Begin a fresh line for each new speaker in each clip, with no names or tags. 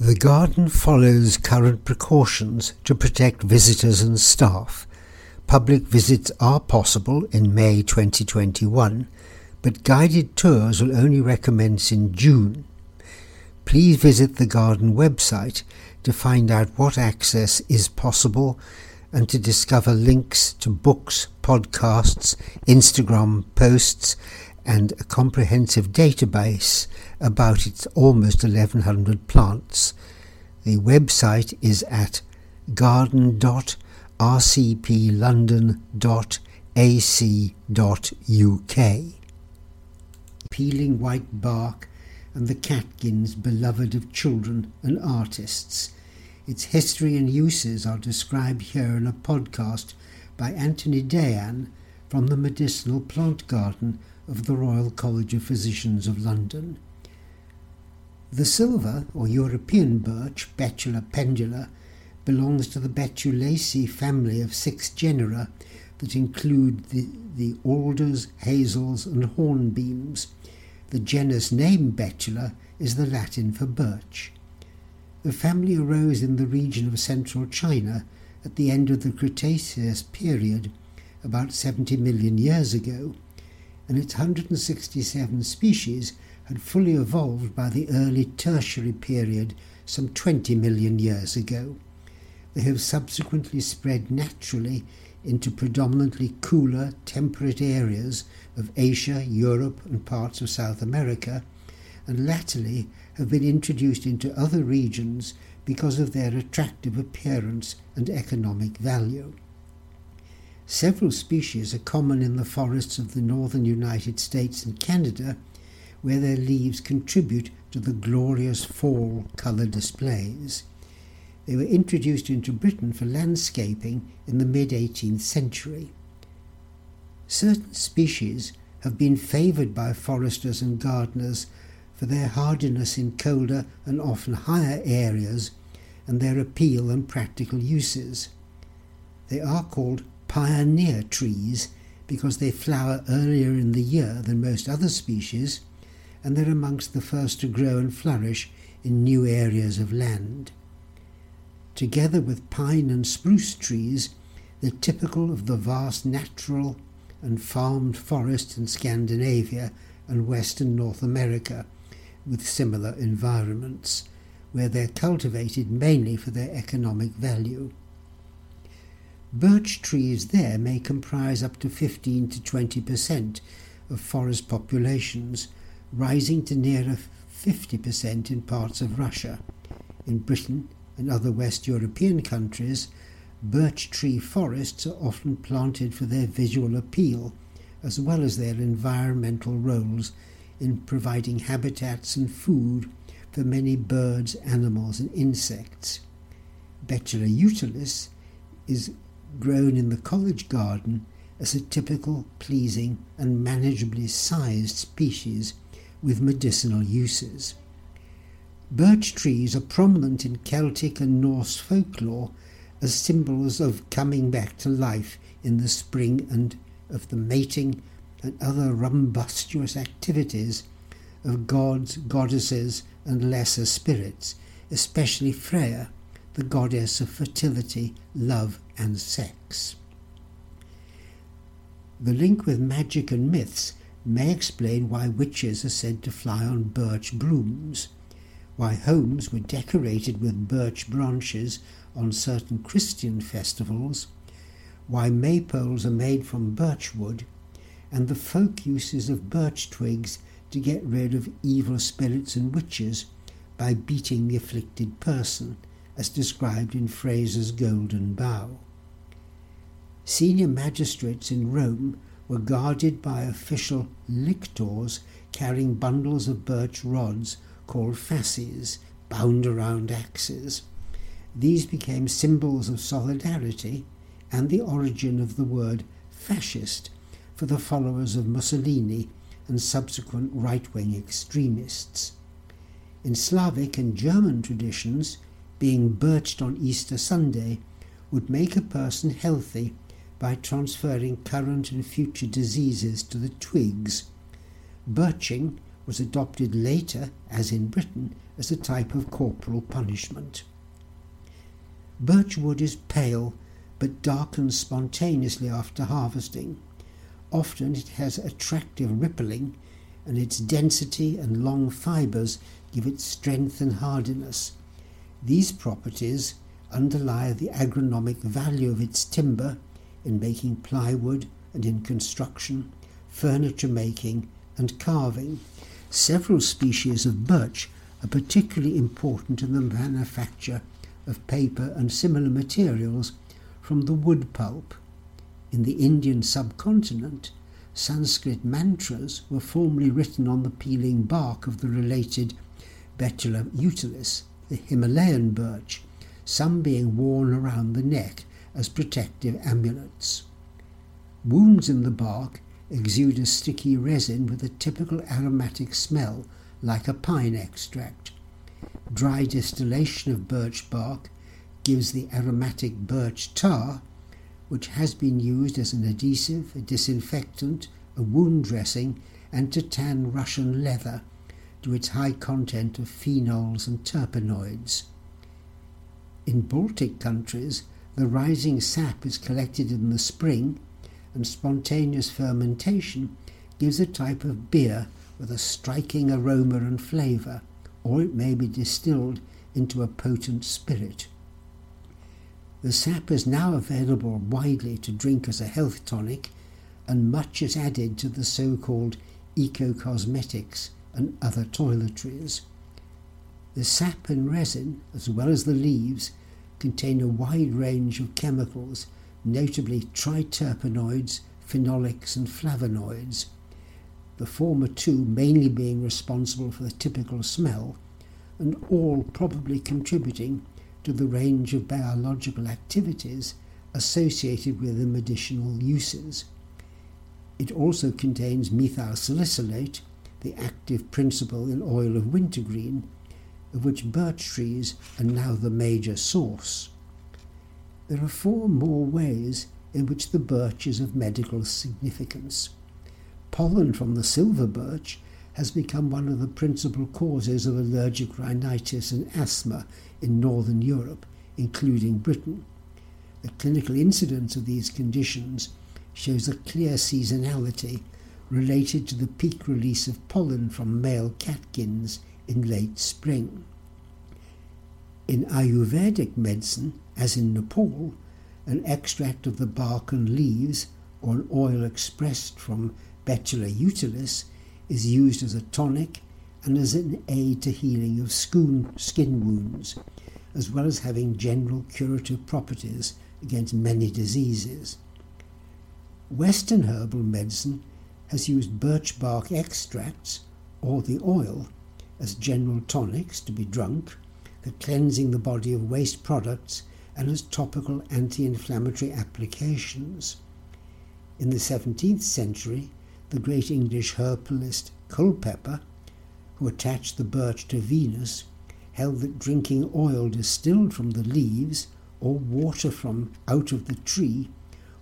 The garden follows current precautions to protect visitors and staff. Public visits are possible in May 2021, but guided tours will only recommence in June. Please visit the garden website to find out what access is possible and to discover links to books, podcasts, Instagram posts, and a comprehensive database about its almost 1100 plants. The website is at garden.rcplondon.ac.uk. Peeling white bark and the catkins beloved of children and artists. Its history and uses are described here in a podcast by Anthony Dayan from the Medicinal Plant Garden of the Royal College of Physicians of London. The silver or European birch, Betula pendula, belongs to the Betulaceae family of six genera that include the, the alders, hazels, and hornbeams. The genus name Betula is the Latin for birch. The family arose in the region of central China at the end of the Cretaceous period, about 70 million years ago, and its 167 species had fully evolved by the early tertiary period some 20 million years ago. They have subsequently spread naturally into predominantly cooler, temperate areas of Asia, Europe, and parts of South America, and latterly have been introduced into other regions because of their attractive appearance and economic value. Several species are common in the forests of the northern United States and Canada, where their leaves contribute to the glorious fall colour displays. They were introduced into Britain for landscaping in the mid 18th century. Certain species have been favoured by foresters and gardeners for their hardiness in colder and often higher areas and their appeal and practical uses. They are called pioneer trees because they flower earlier in the year than most other species and they're amongst the first to grow and flourish in new areas of land. Together with pine and spruce trees, they're typical of the vast natural and farmed forests in Scandinavia and western North America with similar environments, where they're cultivated mainly for their economic value. Birch trees there may comprise up to 15 to 20 percent of forest populations, rising to nearer 50% in parts of Russia. In Britain and other West European countries, birch tree forests are often planted for their visual appeal as well as their environmental roles in providing habitats and food for many birds, animals, and insects. Betula utilis is grown in the college garden as a typical, pleasing, and manageably sized species with medicinal uses. Birch trees are prominent in Celtic and Norse folklore as symbols of coming back to life in the spring and of the mating and other rumbustious activities of gods, goddesses, and lesser spirits, especially Freya, the goddess of fertility, love, and sex. The link with magic and myths may explain why witches are said to fly on birch brooms, why homes were decorated with birch branches on certain Christian festivals, why maypoles are made from birch wood, and the folk uses of birch twigs to get rid of evil spirits and witches by beating the afflicted person, as described in Frazer's Golden Bough. Senior magistrates in Rome were guarded by official lictors carrying bundles of birch rods called fasces bound around axes. These became symbols of solidarity and the origin of the word fascist for the followers of Mussolini and subsequent right wing extremists. In Slavic and German traditions, being birched on Easter Sunday would make a person healthy by transferring current and future diseases to the twigs. Birching was adopted later, as in Britain, as a type of corporal punishment. Birch wood is pale but darkens spontaneously after harvesting. Often it has attractive rippling, and its density and long fibres give it strength and hardiness. These properties underlie the agronomic value of its timber in making plywood and in construction, furniture making, and carving. Several species of birch are particularly important in the manufacture of paper and similar materials from the wood pulp. In the Indian subcontinent, Sanskrit mantras were formerly written on the peeling bark of the related Betula utilis, the Himalayan birch, some being worn around the neck as protective amulets. Wounds in the bark exude a sticky resin with a typical aromatic smell like a pine extract. Dry distillation of birch bark gives the aromatic birch tar, which has been used as an adhesive, a disinfectant, a wound dressing, and to tan Russian leather to its high content of phenols and terpenoids. In Baltic countries, the rising sap is collected in the spring, and spontaneous fermentation gives a type of beer with a striking aroma and flavour, or it may be distilled into a potent spirit. The sap is now available widely to drink as a health tonic, and much is added to the so called eco cosmetics and other toiletries. The sap and resin, as well as the leaves, contain a wide range of chemicals, notably triterpenoids, phenolics, and flavonoids, the former two mainly being responsible for the typical smell, and all probably contributing to the range of biological activities associated with the medicinal uses. It also contains methyl salicylate, the active principle in oil of wintergreen, of which birch trees are now the major source. There are four more ways in which the birch is of medical significance. Pollen from the silver birch has become one of the principal causes of allergic rhinitis and asthma in northern Europe, including Britain. The clinical incidence of these conditions shows a clear seasonality related to the peak release of pollen from male catkins in late spring. In Ayurvedic medicine, as in Nepal, an extract of the bark and leaves or an oil expressed from Betula utilis is used as a tonic and as an aid to healing of skin wounds, as well as having general curative properties against many diseases. Western herbal medicine has used birch bark extracts or the oil as general tonics to be drunk, for cleansing the body of waste products, and as topical anti inflammatory applications. In the 17th century, the great English herbalist Culpeper, who attached the birch to Venus, held that drinking oil distilled from the leaves or water from out of the tree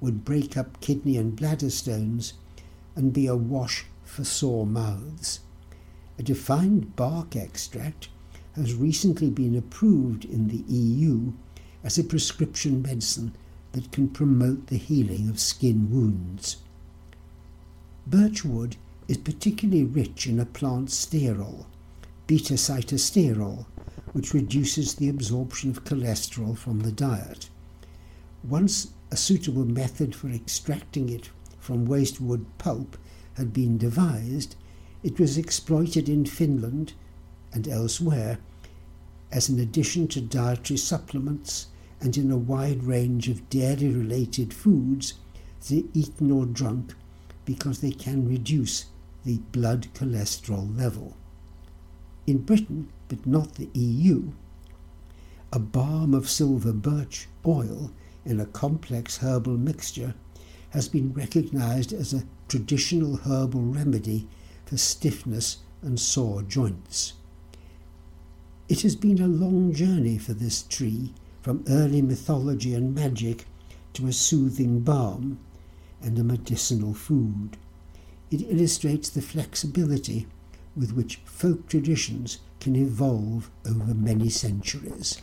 would break up kidney and bladder stones and be a wash for sore mouths. A defined bark extract has recently been approved in the EU as a prescription medicine that can promote the healing of skin wounds. Birchwood is particularly rich in a plant sterol, beta sitosterol, which reduces the absorption of cholesterol from the diet. Once a suitable method for extracting it from waste wood pulp had been devised, it was exploited in Finland and elsewhere as an addition to dietary supplements and in a wide range of dairy related foods they eaten or drunk because they can reduce the blood cholesterol level. In Britain, but not the EU, a balm of silver birch oil in a complex herbal mixture has been recognized as a traditional herbal remedy for stiffness and sore joints. It has been a long journey for this tree from early mythology and magic to a soothing balm and a medicinal food. It illustrates the flexibility with which folk traditions can evolve over many centuries.